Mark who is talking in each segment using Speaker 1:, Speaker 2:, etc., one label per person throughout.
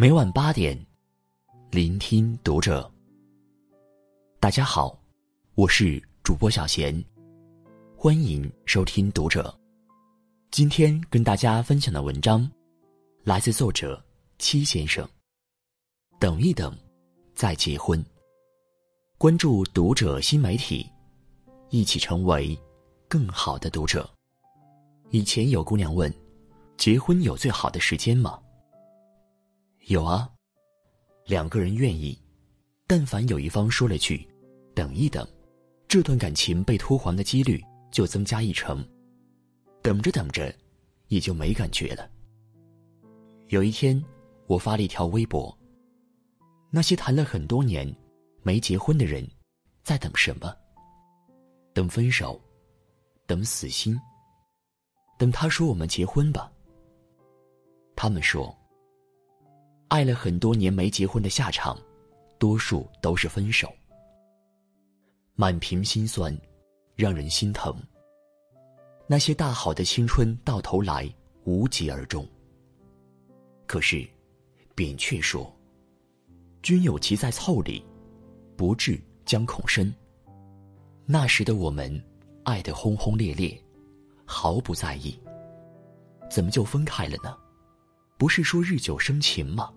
Speaker 1: 每晚八点，聆听读者。大家好，我是主播小贤，欢迎收听读者。今天跟大家分享的文章，来自作者七先生。等一等，再结婚。关注读者新媒体，一起成为更好的读者。以前有姑娘问：“结婚有最好的时间吗？”有啊，两个人愿意，但凡有一方说了句“等一等”，这段感情被拖黄的几率就增加一成。等着等着，也就没感觉了。有一天，我发了一条微博：“那些谈了很多年没结婚的人，在等什么？等分手，等死心，等他说我们结婚吧。”他们说：“爱了很多年没结婚的下场，多数都是分手。”满屏心酸，让人心疼。那些大好的青春，到头来无疾而终。可是，扁鹊说：“君有疾在腠理，不治将恐深。”那时的我们，爱得轰轰烈烈，毫不在意。怎么就分开了呢？不是说日久生情吗？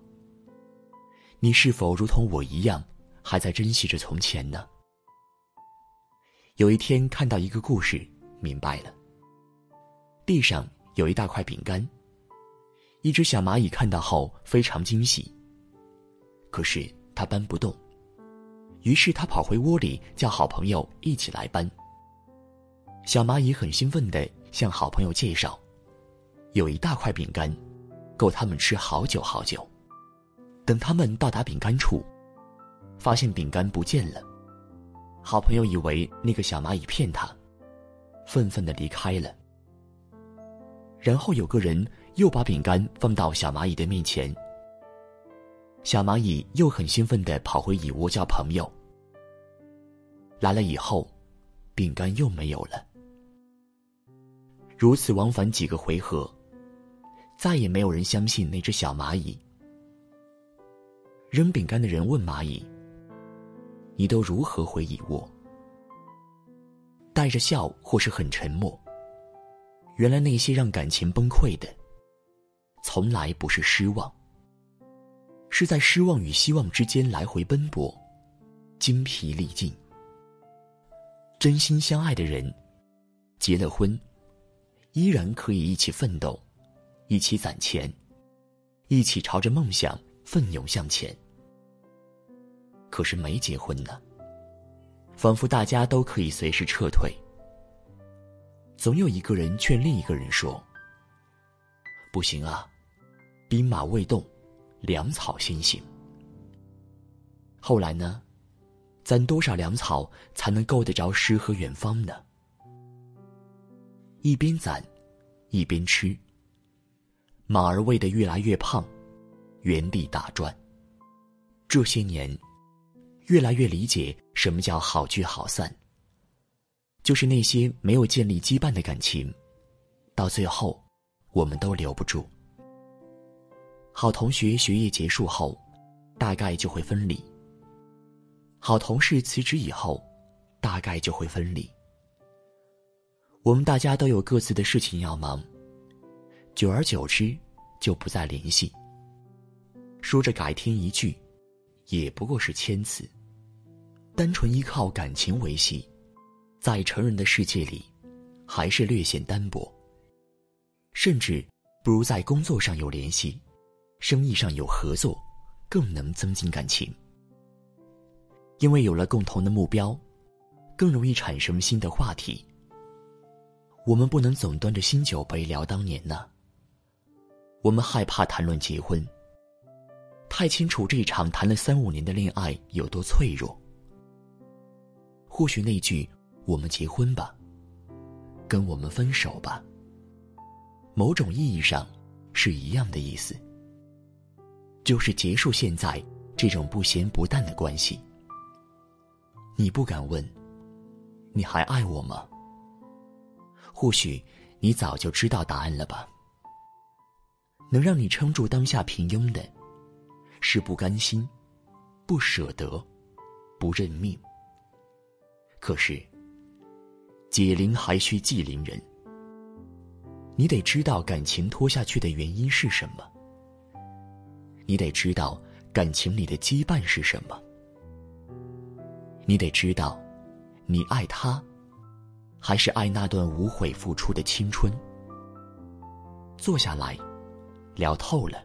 Speaker 1: 你是否如同我一样，还在珍惜着从前呢？有一天看到一个故事，明白了。地上有一大块饼干。一只小蚂蚁看到后非常惊喜。可是它搬不动，于是它跑回窝里叫好朋友一起来搬。小蚂蚁很兴奋地向好朋友介绍，有一大块饼干，够他们吃好久好久。等他们到达饼干处，发现饼干不见了。好朋友以为那个小蚂蚁骗他，愤愤地离开了。然后有个人又把饼干放到小蚂蚁的面前，小蚂蚁又很兴奋地跑回蚁窝叫朋友。来了以后，饼干又没有了。如此往返几个回合，再也没有人相信那只小蚂蚁。扔饼干的人问蚂蚁：“你都如何回蚁窝？”带着笑或是很沉默。原来那些让感情崩溃的，从来不是失望，是在失望与希望之间来回奔波，精疲力尽。真心相爱的人，结了婚，依然可以一起奋斗，一起攒钱，一起朝着梦想奋勇向前。可是没结婚呢，仿佛大家都可以随时撤退。总有一个人劝另一个人说：“不行啊，兵马未动，粮草先行。”后来呢，攒多少粮草才能够得着诗和远方呢？一边攒，一边吃。马儿喂得越来越胖，原地打转。这些年，越来越理解什么叫好聚好散。就是那些没有建立羁绊的感情，到最后，我们都留不住。好同学学业结束后，大概就会分离；好同事辞职以后，大概就会分离。我们大家都有各自的事情要忙，久而久之，就不再联系。说着改天一句，也不过是谦辞。单纯依靠感情维系。在成人的世界里，还是略显单薄。甚至不如在工作上有联系，生意上有合作，更能增进感情。因为有了共同的目标，更容易产生新的话题。我们不能总端着新酒杯聊当年呢。我们害怕谈论结婚，太清楚这场谈了三五年的恋爱有多脆弱。或许那句。我们结婚吧，跟我们分手吧。某种意义上，是一样的意思，就是结束现在这种不咸不淡的关系。你不敢问，你还爱我吗？或许你早就知道答案了吧。能让你撑住当下平庸的，是不甘心、不舍得、不认命。可是，解铃还须系铃人。你得知道感情拖下去的原因是什么。你得知道感情里的羁绊是什么。你得知道，你爱他，还是爱那段无悔付出的青春。坐下来，聊透了。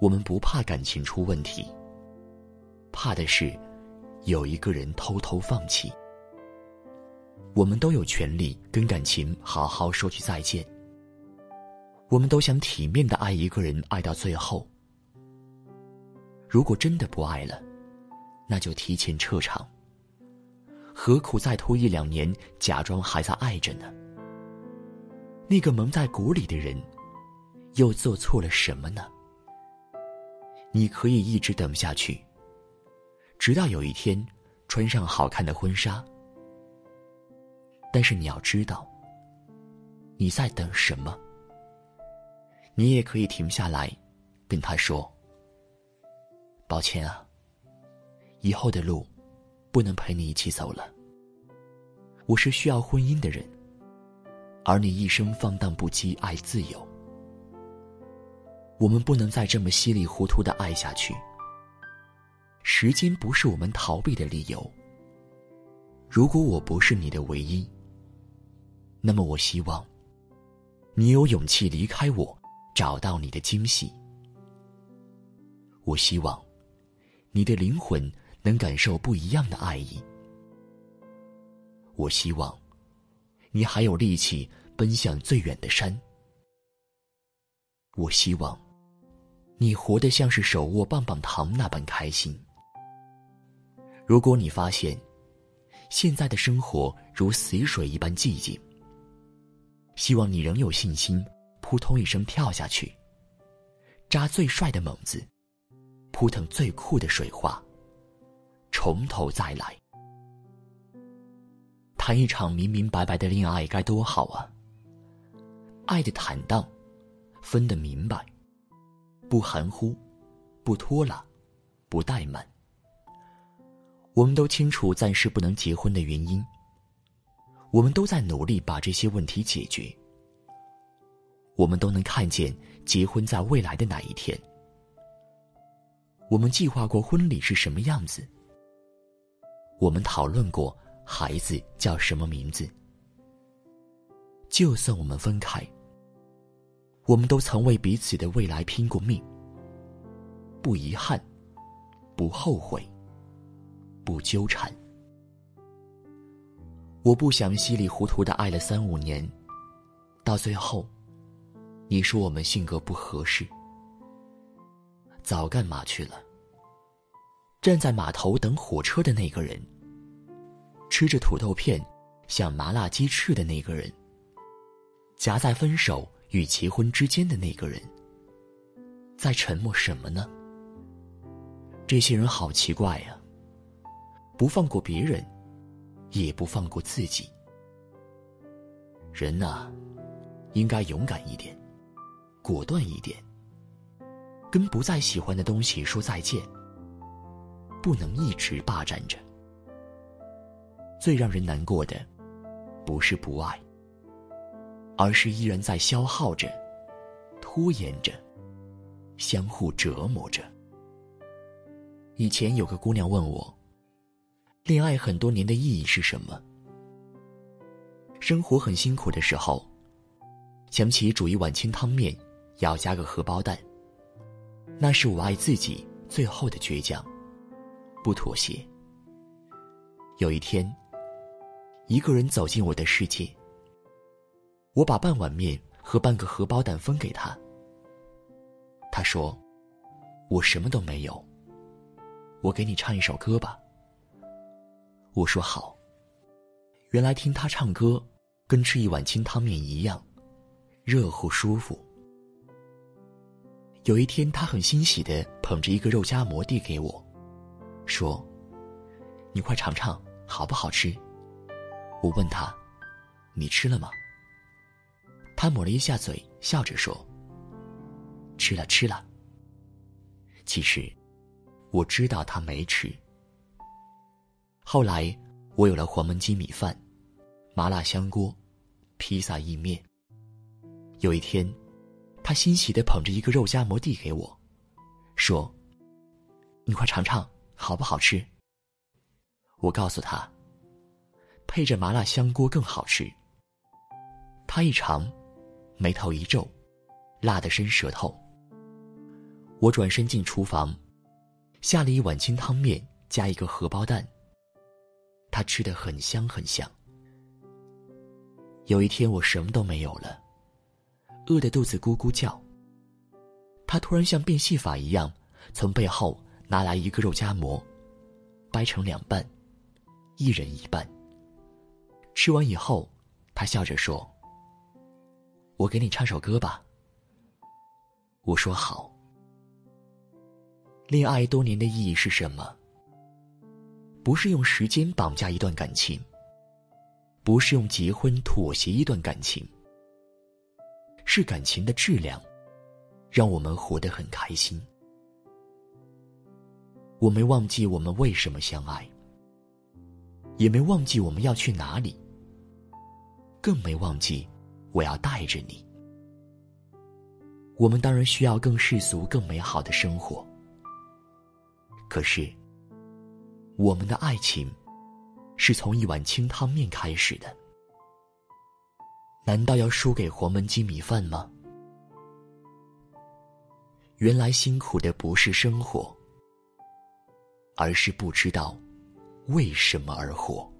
Speaker 1: 我们不怕感情出问题，怕的是有一个人偷偷放弃。我们都有权利跟感情好好说句再见。我们都想体面的爱一个人，爱到最后。如果真的不爱了，那就提前撤场。何苦再拖一两年，假装还在爱着呢？那个蒙在鼓里的人，又做错了什么呢？你可以一直等下去，直到有一天穿上好看的婚纱。但是你要知道，你在等什么？你也可以停下来，跟他说：“抱歉啊，以后的路不能陪你一起走了。我是需要婚姻的人。”而你一生放荡不羁，爱自由。我们不能再这么稀里糊涂的爱下去。时间不是我们逃避的理由。如果我不是你的唯一，那么我希望你有勇气离开我，找到你的惊喜。我希望你的灵魂能感受不一样的爱意。我希望。你还有力气奔向最远的山。我希望，你活得像是手握棒棒糖那般开心。如果你发现，现在的生活如死水一般寂静，希望你仍有信心，扑通一声跳下去，扎最帅的猛子，扑腾最酷的水花，从头再来。谈一场明明白白的恋爱该多好啊！爱的坦荡，分得明白，不含糊，不拖拉，不怠慢。我们都清楚暂时不能结婚的原因，我们都在努力把这些问题解决。我们都能看见结婚在未来的哪一天。我们计划过婚礼是什么样子，我们讨论过。孩子叫什么名字？就算我们分开，我们都曾为彼此的未来拼过命。不遗憾，不后悔，不纠缠。我不想稀里糊涂的爱了三五年，到最后，你说我们性格不合适，早干嘛去了？站在码头等火车的那个人。吃着土豆片，像麻辣鸡翅的那个人，夹在分手与结婚之间的那个人，在沉默什么呢？这些人好奇怪呀，不放过别人，也不放过自己。人呐，应该勇敢一点，果断一点，跟不再喜欢的东西说再见，不能一直霸占着。最让人难过的，不是不爱，而是依然在消耗着、拖延着、相互折磨着。以前有个姑娘问我，恋爱很多年的意义是什么？生活很辛苦的时候，想起煮一碗清汤面，要加个荷包蛋，那是我爱自己最后的倔强，不妥协。有一天。一个人走进我的世界，我把半碗面和半个荷包蛋分给他。他说：“我什么都没有，我给你唱一首歌吧。”我说：“好。”原来听他唱歌，跟吃一碗清汤面一样，热乎舒服。有一天，他很欣喜的捧着一个肉夹馍递给我，说：“你快尝尝，好不好吃？”我问他：“你吃了吗？”他抹了一下嘴，笑着说：“吃了，吃了。”其实，我知道他没吃。后来，我有了黄焖鸡米饭、麻辣香锅、披萨意面。有一天，他欣喜的捧着一个肉夹馍递给我，说：“你快尝尝，好不好吃？”我告诉他：“配着麻辣香锅更好吃。”他一尝，眉头一皱，辣得伸舌头。我转身进厨房，下了一碗清汤面，加一个荷包蛋。他吃的很香很香。有一天我什么都没有了，饿得肚子咕咕叫。他突然像变戏法一样，从背后拿来一个肉夹馍，掰成两半，一人一半。吃完以后，他笑着说：“我给你唱首歌吧。”我说好。恋爱多年的意义是什么？不是用时间绑架一段感情，不是用结婚妥协一段感情，是感情的质量，让我们活得很开心。我没忘记我们为什么相爱，也没忘记我们要去哪里，更没忘记我要带着你。我们当然需要更世俗、更美好的生活。可是，我们的爱情是从一碗清汤面开始的，难道要输给黄焖鸡米饭吗？原来辛苦的不是生活，而是不知道为什么而活。